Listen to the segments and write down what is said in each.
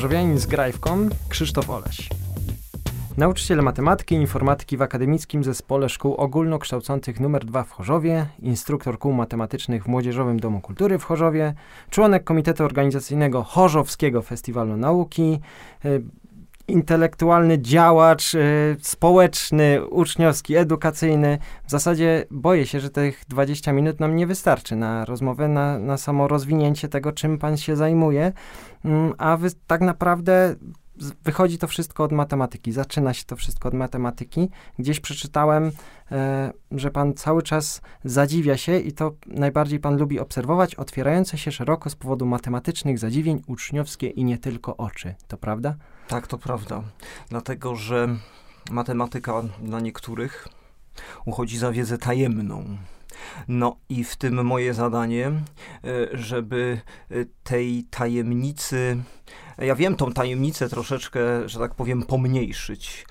Chorzowianin z grajwką Krzysztof Oleś. Nauczyciel matematyki i informatyki w akademickim zespole szkół ogólnokształcących nr 2 w Chorzowie, instruktor kół matematycznych w Młodzieżowym Domu Kultury w Chorzowie, członek Komitetu Organizacyjnego Chorzowskiego Festiwalu Nauki, y, intelektualny działacz y, społeczny, uczniowski, edukacyjny. W zasadzie boję się, że tych 20 minut nam nie wystarczy na rozmowę, na, na samo rozwinięcie tego, czym pan się zajmuje. Mm, a wy tak naprawdę wychodzi to wszystko od matematyki, zaczyna się to wszystko od matematyki. Gdzieś przeczytałem, e, że pan cały czas zadziwia się i to najbardziej pan lubi obserwować otwierające się szeroko z powodu matematycznych zadziwień uczniowskie i nie tylko oczy. To prawda? Tak, to prawda. Dlatego, że matematyka dla niektórych uchodzi za wiedzę tajemną. No i w tym moje zadanie, e, żeby e, tej tajemnicy ja wiem tą tajemnicę troszeczkę, że tak powiem, pomniejszyć,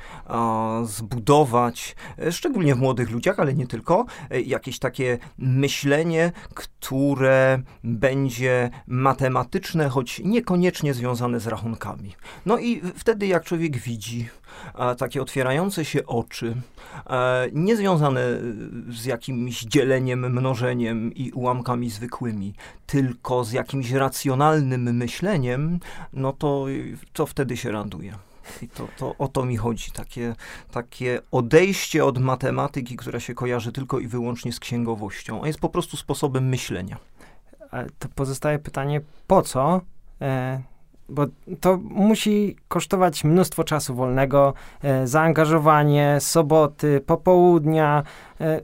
zbudować, e, szczególnie w młodych ludziach, ale nie tylko, e, jakieś takie myślenie, które będzie matematyczne, choć niekoniecznie związane z rachunkami. No i wtedy, jak człowiek widzi takie otwierające się oczy, e, niezwiązane z jakimś dzieleniem, mnożeniem i ułamkami zwykłymi, tylko z jakimś racjonalnym myśleniem, no to, to wtedy się raduje. I to, to o to mi chodzi, takie, takie odejście od matematyki, która się kojarzy tylko i wyłącznie z księgowością, a jest po prostu sposobem myślenia. Ale to pozostaje pytanie, po co? E, bo to musi kosztować mnóstwo czasu wolnego, e, zaangażowanie, soboty, popołudnia. E,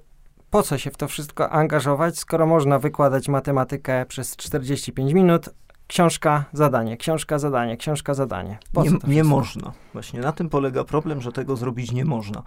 po co się w to wszystko angażować, skoro można wykładać matematykę przez 45 minut, książka, zadanie, książka, zadanie, książka, zadanie. nie, nie można. Właśnie na tym polega problem, że tego zrobić nie można.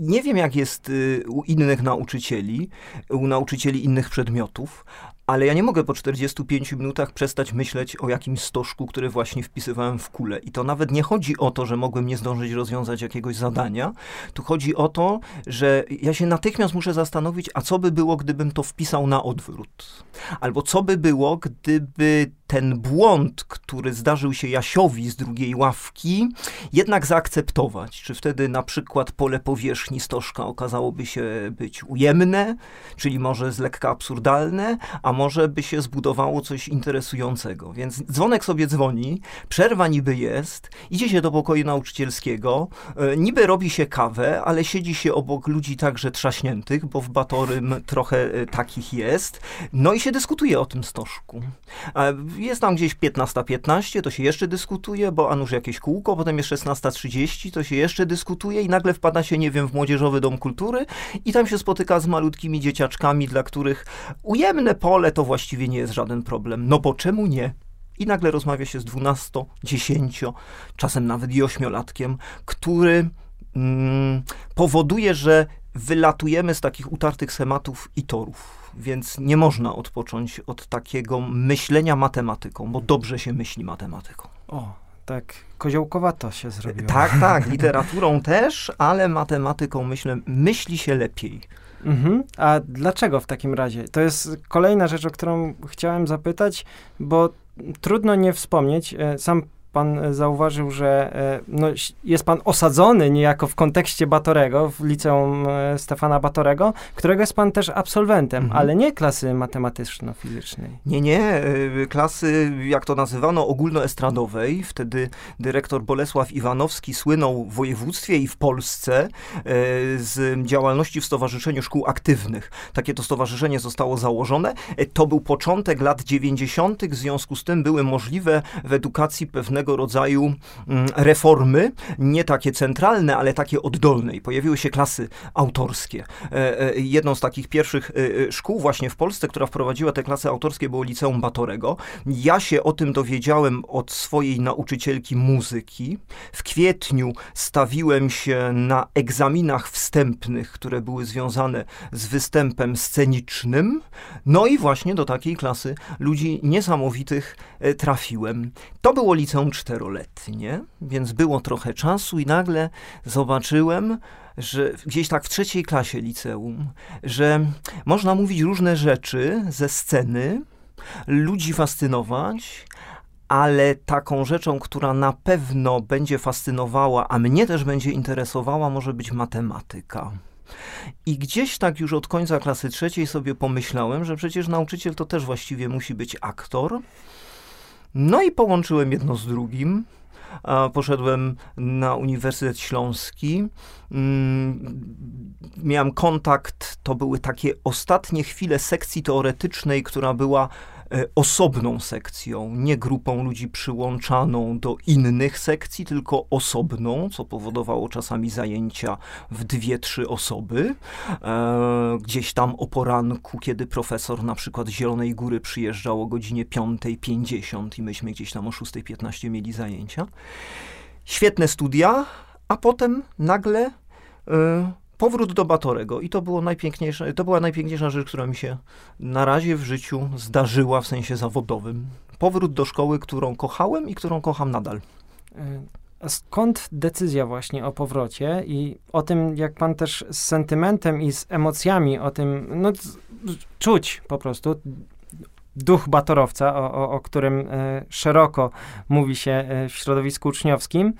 Nie wiem, jak jest y, u innych nauczycieli, u nauczycieli innych przedmiotów, ale ja nie mogę po 45 minutach przestać myśleć o jakimś stożku, który właśnie wpisywałem w kulę. I to nawet nie chodzi o to, że mogłem nie zdążyć rozwiązać jakiegoś zadania. Tu chodzi o to, że ja się natychmiast muszę zastanowić, a co by było, gdybym to wpisał na odwrót? Albo co by było, gdyby ten błąd, który zdarzył się Jasiowi z drugiej ławki, jednak zaakceptować. Czy wtedy na przykład pole powierzchni stożka okazałoby się być ujemne, czyli może z lekka absurdalne, a może by się zbudowało coś interesującego. Więc dzwonek sobie dzwoni, przerwa niby jest, idzie się do pokoju nauczycielskiego, e, niby robi się kawę, ale siedzi się obok ludzi także trzaśniętych, bo w Batorym trochę e, takich jest, no i się dyskutuje o tym stożku. Jest tam gdzieś 15.15, 15, to się jeszcze dyskutuje, bo a nuż jakieś kółko, potem jest 16.30, to się jeszcze dyskutuje i nagle wpada się, nie wiem, w Młodzieżowy Dom Kultury i tam się spotyka z malutkimi dzieciaczkami, dla których ujemne pole to właściwie nie jest żaden problem. No bo czemu nie? I nagle rozmawia się z 12, 10, czasem nawet i 8-latkiem, który mm, powoduje, że wylatujemy z takich utartych schematów i torów więc nie można odpocząć od takiego myślenia matematyką, bo dobrze się myśli matematyką. O, tak koziołkowato się zrobiło. Tak, tak, literaturą też, ale matematyką myślę, myśli się lepiej. Mhm. A dlaczego w takim razie? To jest kolejna rzecz, o którą chciałem zapytać, bo trudno nie wspomnieć. E, sam pan e, zauważył, że e, no, jest pan osadzony niejako w kontekście Batorego, w liceum e, Stefana Batorego, którego jest pan też absolwentem, mhm. ale nie klasy matematyczno-fizycznej. Nie, nie, klasy, jak to nazywano, ogólnoestradowej. Wtedy dyrektor Bolesław Iwanowski słynął w województwie i w Polsce z działalności w Stowarzyszeniu Szkół Aktywnych. Takie to stowarzyszenie zostało założone. To był początek lat 90., w związku z tym były możliwe w edukacji pewne pewnego rodzaju mm, reformy, nie takie centralne, ale takie oddolne. I pojawiły się klasy autorskie. E, e, jedną z takich pierwszych e, szkół właśnie w Polsce, która wprowadziła te klasy autorskie, było Liceum Batorego. Ja się o tym dowiedziałem od swojej nauczycielki muzyki. W kwietniu stawiłem się na egzaminach wstępnych, które były związane z występem scenicznym. No i właśnie do takiej klasy ludzi niesamowitych trafiłem. To było liceum czteroletnie, więc było trochę czasu i nagle zobaczyłem, że gdzieś tak w trzeciej klasie liceum, że można mówić różne rzeczy ze sceny, ludzi fascynować, ale taką rzeczą, która na pewno będzie fascynowała, a mnie też będzie interesowała, może być matematyka. I gdzieś tak już od końca klasy trzeciej sobie pomyślałem, że przecież nauczyciel to też właściwie musi być aktor. No i połączyłem jedno z drugim. Poszedłem na Uniwersytet Śląski. Mm, miałem kontakt, to były takie ostatnie chwile sekcji teoretycznej, która była osobną sekcją, nie grupą ludzi przyłączaną do innych sekcji, tylko osobną, co powodowało czasami zajęcia w dwie, trzy osoby. E, gdzieś tam o poranku, kiedy profesor na przykład z Zielonej Góry przyjeżdżał o godzinie 5.50 i myśmy gdzieś tam o 6.15 mieli zajęcia. Świetne studia, a potem nagle e, powrót do Batorego i to, było najpiękniejsze, to była najpiękniejsza rzecz, która mi się na razie w życiu zdarzyła w sensie zawodowym. Powrót do szkoły, którą kochałem i którą kocham nadal. A skąd decyzja właśnie o powrocie i o tym, jak pan też z sentymentem i z emocjami o tym, no czuć po prostu duch batorowca, o, o, o którym e, szeroko mówi się e, w środowisku uczniowskim.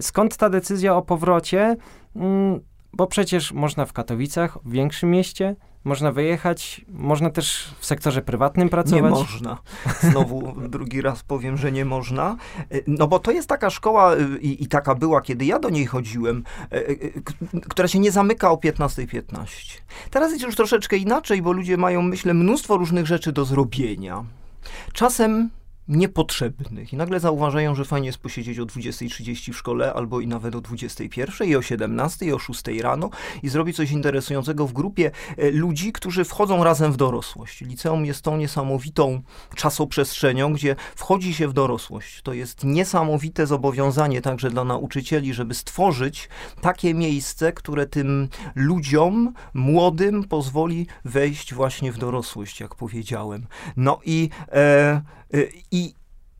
Skąd ta decyzja o powrocie? Mm, bo przecież można w Katowicach, w większym mieście, można wyjechać, można też w sektorze prywatnym pracować. Nie można. Znowu drugi raz powiem, że nie można. E, no bo to jest taka szkoła e, i, i taka była, kiedy ja do niej chodziłem, e, która się nie zamyka o 15.15. .15. Teraz jest już troszeczkę inaczej, bo ludzie mają, myślę, mnóstwo różnych rzeczy do zrobienia. Czasem niepotrzebnych. I nagle zauważają, że fajnie jest posiedzieć o 20.30 w szkole, albo i nawet o 21.00, i o 17.00, i o 6.00 rano i zrobić coś interesującego w grupie e, ludzi, którzy wchodzą razem w dorosłość. Liceum jest tą niesamowitą czasoprzestrzenią, gdzie wchodzi się w dorosłość. To jest niesamowite zobowiązanie także dla nauczycieli, żeby stworzyć takie miejsce, które tym ludziom młodym pozwoli wejść właśnie w dorosłość, jak powiedziałem. No i e, I,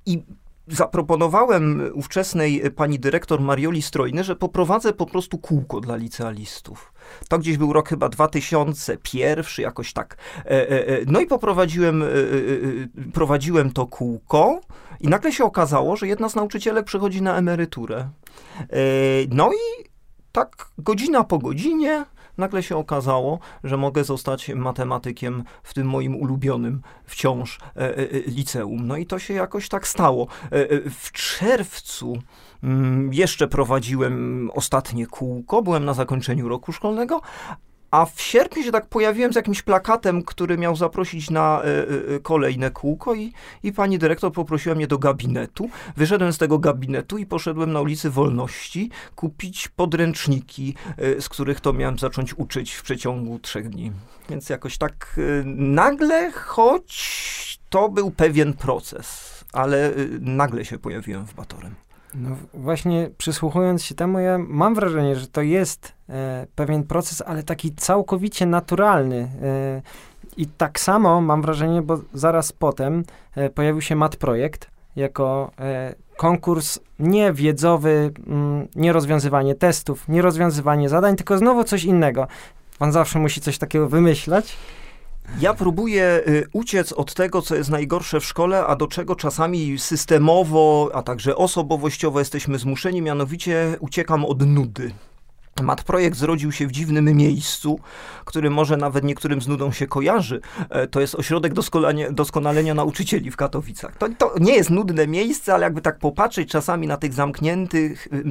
i zaproponowałem ówczesnej pani dyrektor Marioli Strojny, że poprowadzę po prostu kółko dla licealistów. To gdzieś był rok chyba 2001, jakoś tak. E, e, e, no i poprowadziłem, prowadziłem to kółko i nagle się okazało, że jedna z nauczycielek przechodzi na emeryturę. No i tak godzina po godzinie nagle się okazało, że mogę zostać matematykiem w tym moim ulubionym wciąż e, e, liceum. No i to się jakoś tak stało. E, w czerwcu mm, jeszcze prowadziłem ostatnie kółko, byłem na zakończeniu roku szkolnego, a w sierpniu się tak pojawiłem z jakimś plakatem, który miał zaprosić na y, y, kolejne kółko i, i pani dyrektor poprosiła mnie do gabinetu. Wyszedłem z tego gabinetu i poszedłem na ulicy Wolności kupić podręczniki, y, z których to miałem zacząć uczyć w przeciągu trzech dni. Więc jakoś tak nagle, choć to był pewien proces, ale nagle się pojawiłem w Batorem. No właśnie przysłuchując się temu, ja mam wrażenie, że to jest e, pewien proces, ale taki całkowicie naturalny. E, I tak samo mam wrażenie, bo zaraz potem e, pojawił się Mat Projekt jako e, konkurs nie wiedzowy, mm, nie rozwiązywanie testów, nie rozwiązywanie zadań, tylko znowu coś innego. Pan zawsze musi coś takiego wymyślać. Ja próbuję y, uciec od tego, co jest najgorsze w szkole, a do czego czasami systemowo, a także osobowościowo jesteśmy zmuszeni, mianowicie uciekam od nudy. Mat Projekt zrodził się w dziwnym miejscu, który może nawet niektórym z nudą się kojarzy. E, to jest ośrodek doskonalenia nauczycieli w Katowicach. To, to, nie jest nudne miejsce, ale jakby tak popatrzeć czasami na tych zamkniętych mm,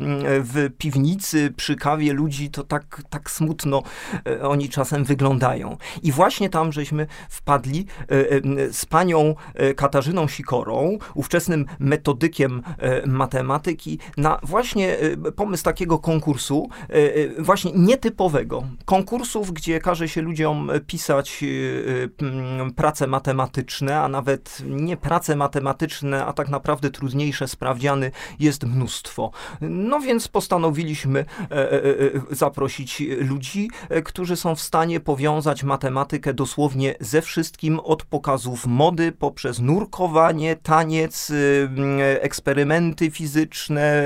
w piwnicy przy kawie ludzi, to tak, tak smutno e, oni czasem wyglądają. I właśnie tam żeśmy wpadli e, z panią Katarzyną Sikorą, ówczesnym metodykiem matematyki, na właśnie pomysł takiego konkursu, właśnie nietypowego. Konkursów, gdzie każe się ludziom pisać y, y, prace matematyczne, a nawet nie prace matematyczne, a tak naprawdę trudniejsze sprawdziany jest mnóstwo. No więc postanowiliśmy e, e, e, zaprosić ludzi, którzy są w stanie powiązać matematykę dosłownie ze wszystkim, od pokazów mody, poprzez nurkowanie, taniec, eksperymenty fizyczne,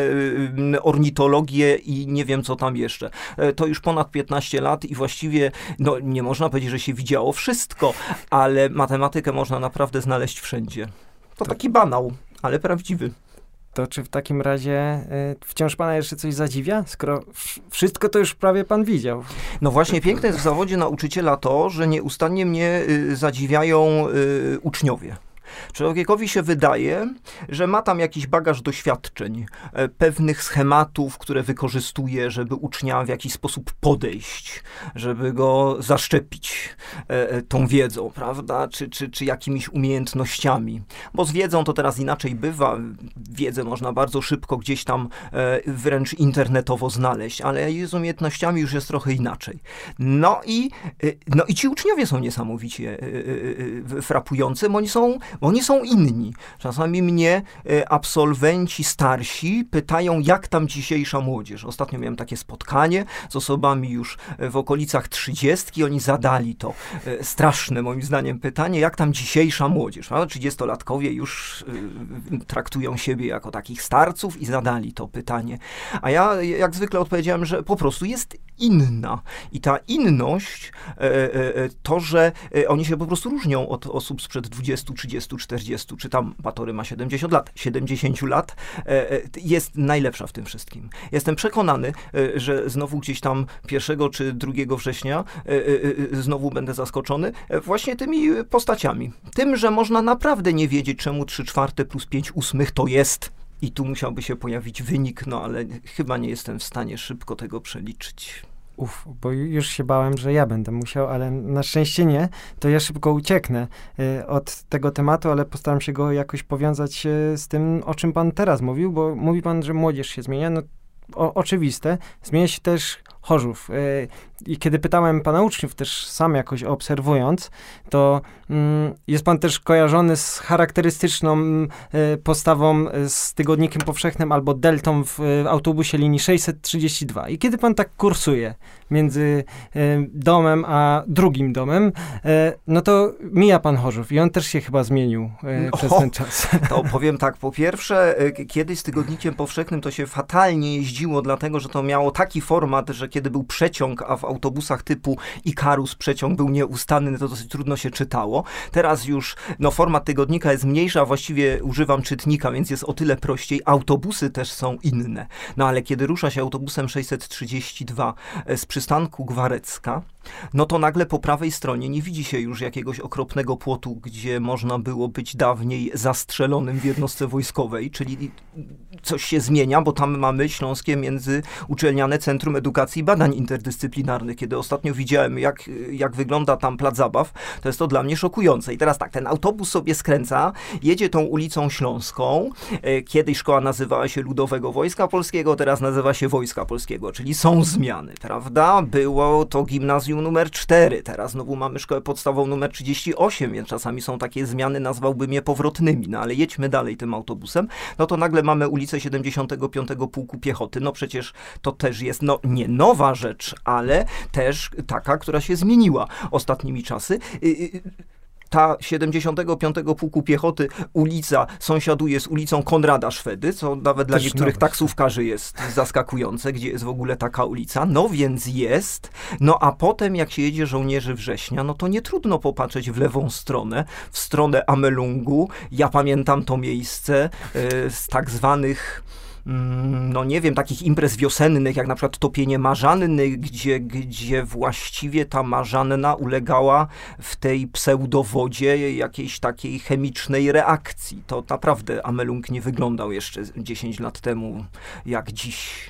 ornitologię i nie wiem co tam jeszcze jeszcze. E, to już ponad 15 lat i właściwie, no nie można powiedzieć, że się widziało wszystko, ale matematykę można naprawdę znaleźć wszędzie. To taki banał. ale prawdziwy. To czy w takim razie y, wciąż pana jeszcze coś zadziwia, skoro wszystko to już prawie pan widział? No właśnie piękne jest w zawodzie nauczyciela to, że nieustannie mnie y, zadziwiają y, uczniowie. Człowiekowi się wydaje, że ma tam jakiś bagaż doświadczeń, e, pewnych schematów, które wykorzystuje, żeby ucznia w jakiś sposób podejść, żeby go zaszczepić e, e, tą wiedzą, prawda, czy, czy, czy jakimiś umiejętnościami. Bo z wiedzą to teraz inaczej bywa. Wiedzę można bardzo szybko gdzieś tam wręcz internetowo znaleźć, ale z umiejętnościami już jest trochę inaczej. No i, no i ci uczniowie są niesamowicie frapujący, bo oni są, oni są inni. Czasami mnie e, absolwenci starsi pytają, jak tam dzisiejsza młodzież. Ostatnio miałem takie spotkanie z osobami już e, w okolicach trzydziestki. Oni zadali to e, straszne, moim zdaniem, pytanie, jak tam dzisiejsza młodzież. Trzydziestolatkowie już traktują siebie jako takich starców i zadali to pytanie. A ja jak zwykle odpowiedziałem, że po prostu jest inna. I ta inność, to, że oni się po prostu różnią od osób sprzed 20, 30, 40, czy tam Batory ma 70 lat, 70 lat, e, e, jest najlepsza w tym wszystkim. Jestem przekonany, e, że znowu gdzieś tam 1 czy 2 września znowu będę zaskoczony właśnie tymi postaciami. Tym, że można naprawdę nie wiedzieć, czemu 3 czwarte plus 5 ósmych to jest. I tu musiałby się pojawić wynik, no ale chyba nie jestem w stanie szybko tego przeliczyć. Uf, bo już się bałem, że ja będę musiał, ale na szczęście nie. To ja szybko ucieknę y, od tego tematu, ale postaram się go jakoś powiązać y, z tym, o czym pan teraz mówił, bo mówi pan, że młodzież się zmienia. No, o, oczywiste. Zmienia się też Chorzów. Y, I kiedy pytałem pana uczniów, też sam jakoś obserwując, to mm, jest pan też kojarzony z charakterystyczną y, postawą y, z tygodnikiem powszechnym albo deltą w autobusie linii 632. I kiedy pan tak kursuje między domem a drugim domem, no to mija pan Chorzów i on też się chyba zmienił przez o, ten czas. To powiem tak, po pierwsze, kiedyś z tygodnikiem powszechnym to się fatalnie jeździło, dlatego że to miało taki format, że kiedy był przeciąg, a w autobusach typu Ikarus przeciąg był nieustanny, to dosyć trudno się czytało. Teraz już no, format tygodnika jest mniejszy, a właściwie używam czytnika, więc jest o tyle prościej. Autobusy też są inne. No ale kiedy rusza się autobusem 632 e, z przystanku Gwarecka, no to nagle po prawej stronie nie widzi się już jakiegoś okropnego płotu, gdzie można było być dawniej zastrzelonym w jednostce wojskowej, czyli coś się zmienia, bo tam mamy Śląskie Międzyuczelniane Centrum Edukacji i Badań Interdyscyplinarnych. Kiedy ostatnio widziałem, jak, jak wygląda tam plac zabaw, to jest to dla mnie szokujące. I teraz tak, ten autobus sobie skręca, jedzie tą ulicą Śląską. E, kiedyś szkoła nazywała się Ludowego Wojska Polskiego, teraz nazywa się Wojska Polskiego, czyli są zmiany, prawda? Było to gimnazjum numer 4, teraz znowu mamy szkołę podstawową numer 38, więc czasami są takie zmiany, nazwałbym je powrotnymi, no ale jedźmy dalej tym autobusem. No to nagle mamy ulicę 75 Pułku Piechoty, no przecież to też jest, no nie nowa rzecz, ale też taka, która się zmieniła ostatnimi czasy. Ta 75 Pułku Piechoty ulica sąsiaduje z ulicą Konrada Szwedy, co nawet dla Też niektórych taksówkarzy jest zaskakujące, gdzie jest w ogóle taka ulica. No więc jest. No a potem jak się jedzie żołnierzy września, no to nie trudno popatrzeć w lewą stronę, w stronę Amelungu. Ja pamiętam to miejsce y, z tak zwanych no nie wiem, takich imprez wiosennych, jak na przykład topienie marzanny, gdzie, gdzie właściwie ta marzanna ulegała w tej pseudowodzie jakiejś takiej chemicznej reakcji. To naprawdę Amelung nie wyglądał jeszcze 10 lat temu jak dziś.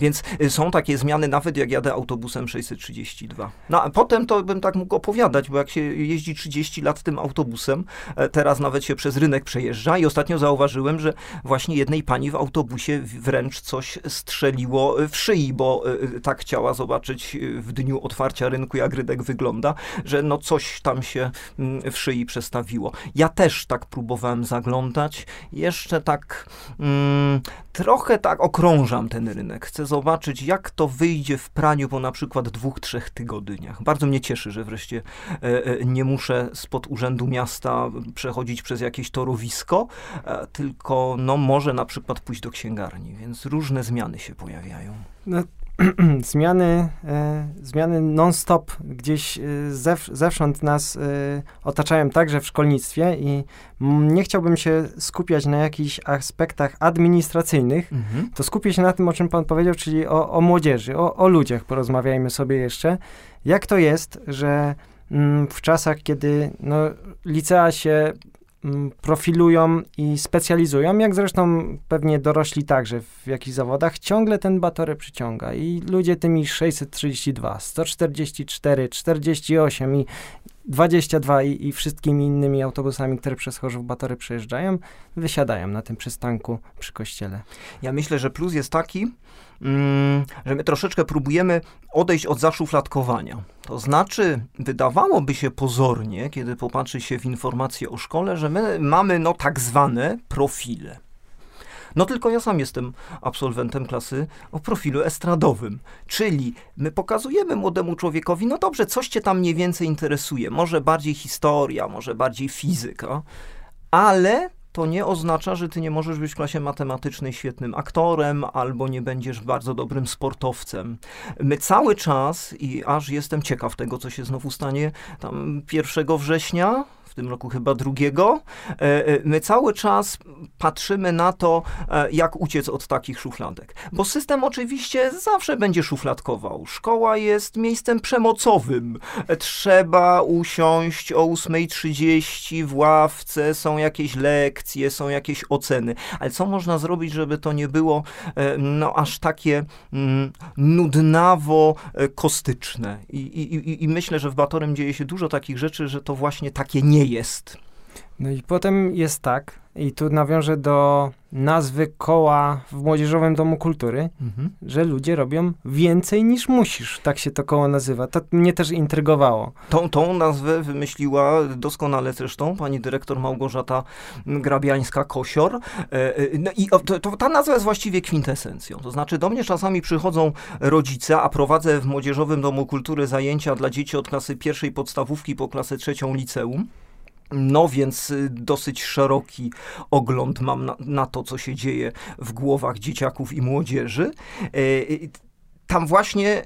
Więc y, są takie zmiany, nawet jak jadę autobusem 632. No a potem to bym tak mógł opowiadać, bo jak się jeździ 30 lat tym autobusem, e, teraz nawet się przez rynek przejeżdża i ostatnio zauważyłem, że właśnie jednej pani w autobusie wręcz coś strzeliło w szyi, bo e, tak chciała zobaczyć e, w dniu otwarcia rynku, jak rynek wygląda, że no coś tam się mm, w szyi przestawiło. Ja też tak próbowałem zaglądać, jeszcze tak mm, trochę tak okrążam ten rynek chcę zobaczyć, jak to wyjdzie w praniu po na przykład dwóch, trzech tygodniach. Bardzo mnie cieszy, że wreszcie e, e, nie muszę spod Urzędu Miasta przechodzić przez jakieś torowisko, e, tylko no może na przykład pójść do księgarni, więc różne zmiany się pojawiają. No zmiany, e, zmiany non-stop gdzieś e, zew, zewsząd nas e, otaczają także w szkolnictwie i m, nie chciałbym się skupiać na jakichś aspektach administracyjnych, Mhm. to skupię się na tym, o czym pan powiedział, czyli o, o młodzieży, o, o ludziach porozmawiajmy sobie jeszcze. Jak to jest, że mm, w czasach, kiedy no, licea się profilują i specjalizują, jak zresztą pewnie dorośli także w jakichś zawodach, ciągle ten batorę przyciąga i ludzie tymi 632, 144, 48 i 22 i, i wszystkimi innymi autobusami, które przez Chorzów Batory przejeżdżają, wysiadają na tym przystanku przy kościele. Ja myślę, że plus jest taki, mm, że my troszeczkę próbujemy odejść od zaszufladkowania. To znaczy, wydawałoby się pozornie, kiedy popatrzy się w informacje o szkole, że my mamy no tak zwane profile. No tylko ja sam jestem absolwentem klasy o profilu estradowym. Czyli my pokazujemy młodemu człowiekowi, no dobrze, coś cię tam mniej więcej interesuje. Może bardziej historia, może bardziej fizyka, ale to nie oznacza, że ty nie możesz być w klasie matematycznej świetnym aktorem albo nie będziesz bardzo dobrym sportowcem. My cały czas, i aż jestem ciekaw tego, co się znowu stanie tam 1 września, tym roku chyba drugiego, e, e, my cały czas patrzymy na to, e, jak uciec od takich szufladek. Bo system oczywiście zawsze będzie szufladkował. Szkoła jest miejscem przemocowym. Trzeba usiąść o 8.30 w ławce, są jakieś lekcje, są jakieś oceny. Ale co można zrobić, żeby to nie było no, aż takie mm, nudnawo kostyczne? I, i, i- myślę, że w Batorym dzieje się dużo takich rzeczy, że to właśnie takie nie jest. No i potem jest tak, i tu nawiążę do nazwy koła w Młodzieżowym Domu Kultury, że ludzie robią więcej niż musisz. Tak się to koło nazywa. To mnie też intrygowało. Tą, tą nazwę wymyśliła doskonale zresztą pani dyrektor Małgorzata Grabiańska-Kosior. E, e, No i to, to, ta nazwa jest właściwie kwintesencją. To znaczy do mnie czasami przychodzą rodzice, a prowadzę w Młodzieżowym Domu Kultury zajęcia dla dzieci od klasy pierwszej podstawówki po klasę trzecią liceum. No więc y, dosyć szeroki ogląd mam na, na to, co się dzieje w głowach dzieciaków i młodzieży. E, Tam właśnie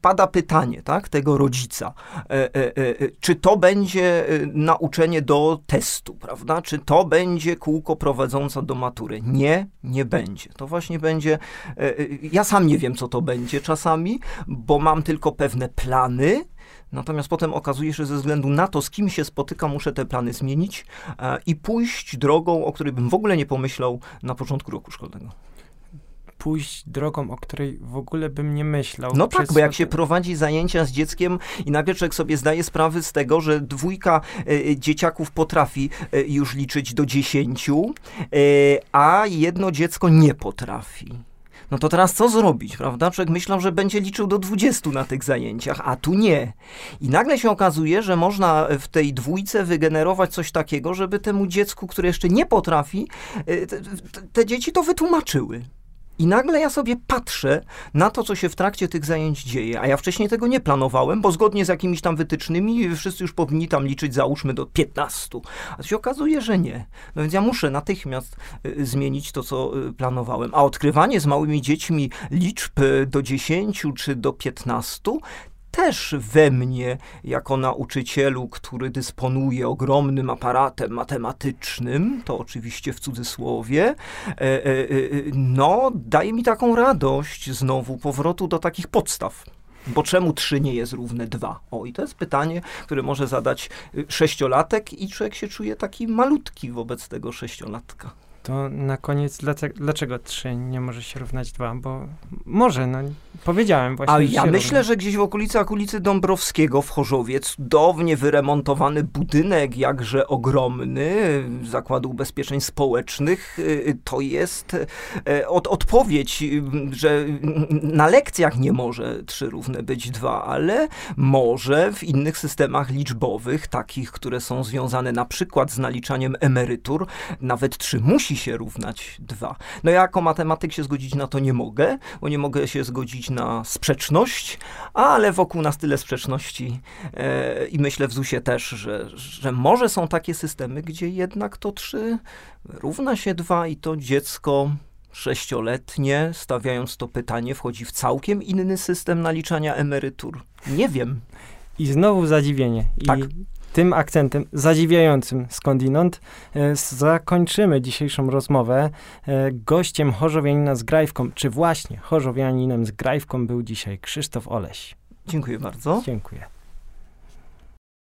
pada pytanie, tak, tego rodzica, e, e, czy to będzie nauczenie do testu, prawda, czy to będzie kółko prowadzące do matury. Nie, nie będzie. To właśnie będzie, ja sam nie wiem, co to będzie czasami, bo mam tylko pewne plany, Natomiast potem okazuje się, że ze względu na to, z kim się spotykam, muszę te plany zmienić e, i pójść drogą, o której bym w ogóle nie pomyślał na początku roku szkolnego. Pójść drogą, o której w ogóle bym nie myślał. No tak, bo jak się prowadzi zajęcia z dzieckiem i nagle człowiek sobie zdaje sprawę z tego, że dwójka e, dzieciaków potrafi e, już liczyć do dziesięciu, e, a jedno dziecko nie potrafi. No to teraz co zrobić, prawda? Człowiek myślał, że będzie liczył do 20 na tych zajęciach, a tu nie. I nagle się okazuje, że można w tej dwójce wygenerować coś takiego, żeby temu dziecku, które jeszcze nie potrafi, e, te, te, te dzieci to wytłumaczyły. I nagle ja sobie patrzę na to, co się w trakcie tych zajęć dzieje, a ja wcześniej tego nie planowałem, bo zgodnie z jakimiś tam wytycznymi wszyscy już powinni tam liczyć załóżmy do 15. A się okazuje, że nie. No więc ja muszę natychmiast y, zmienić to, co y, planowałem. A odkrywanie z małymi dziećmi liczb y, do 10 czy do 15 też we mnie, jako nauczycielu, który dysponuje ogromnym aparatem matematycznym, to oczywiście w cudzysłowie, e, e, e, no, daje mi taką radość znowu powrotu do takich podstaw. Bo czemu 3 nie jest równe 2? O, i to jest pytanie, które może zadać y, sześciolatek i człowiek się czuje taki malutki wobec tego sześciolatka. To na koniec, dlaczego, dlaczego 3 nie może się równać 2? Bo może, no powiedziałem właśnie. A ja myślę, równa. że gdzieś w okolicach ulicy Dąbrowskiego w Chorzowie cudownie wyremontowany budynek, jakże ogromny, Zakładu Ubezpieczeń Społecznych, y, to jest y, od, odpowiedź, y, że na lekcjach nie może 3 równe być 2, ale może w innych systemach liczbowych, takich, które są związane na przykład z naliczaniem emerytur, nawet 3 musi się równać 2. No ja jako matematyk się zgodzić na to nie mogę, bo nie mogę się zgodzić na sprzeczność, ale wokół nas tyle sprzeczności e, i myślę w ZUS-ie też, że, że może są takie systemy, gdzie jednak to 3 równa się 2 i to dziecko sześcioletnie, stawiając to pytanie, wchodzi w całkiem inny system naliczania emerytur? Nie wiem. I znowu zadziwienie. Tak. Tym akcentem zadziwiającym skądinąd e, zakończymy dzisiejszą rozmowę. E, gościem chorzowianina z Grajwką, czy właśnie chorzowianinem z Grajwką był dzisiaj Krzysztof Oleś. Dziękuję bardzo. Dziękuję.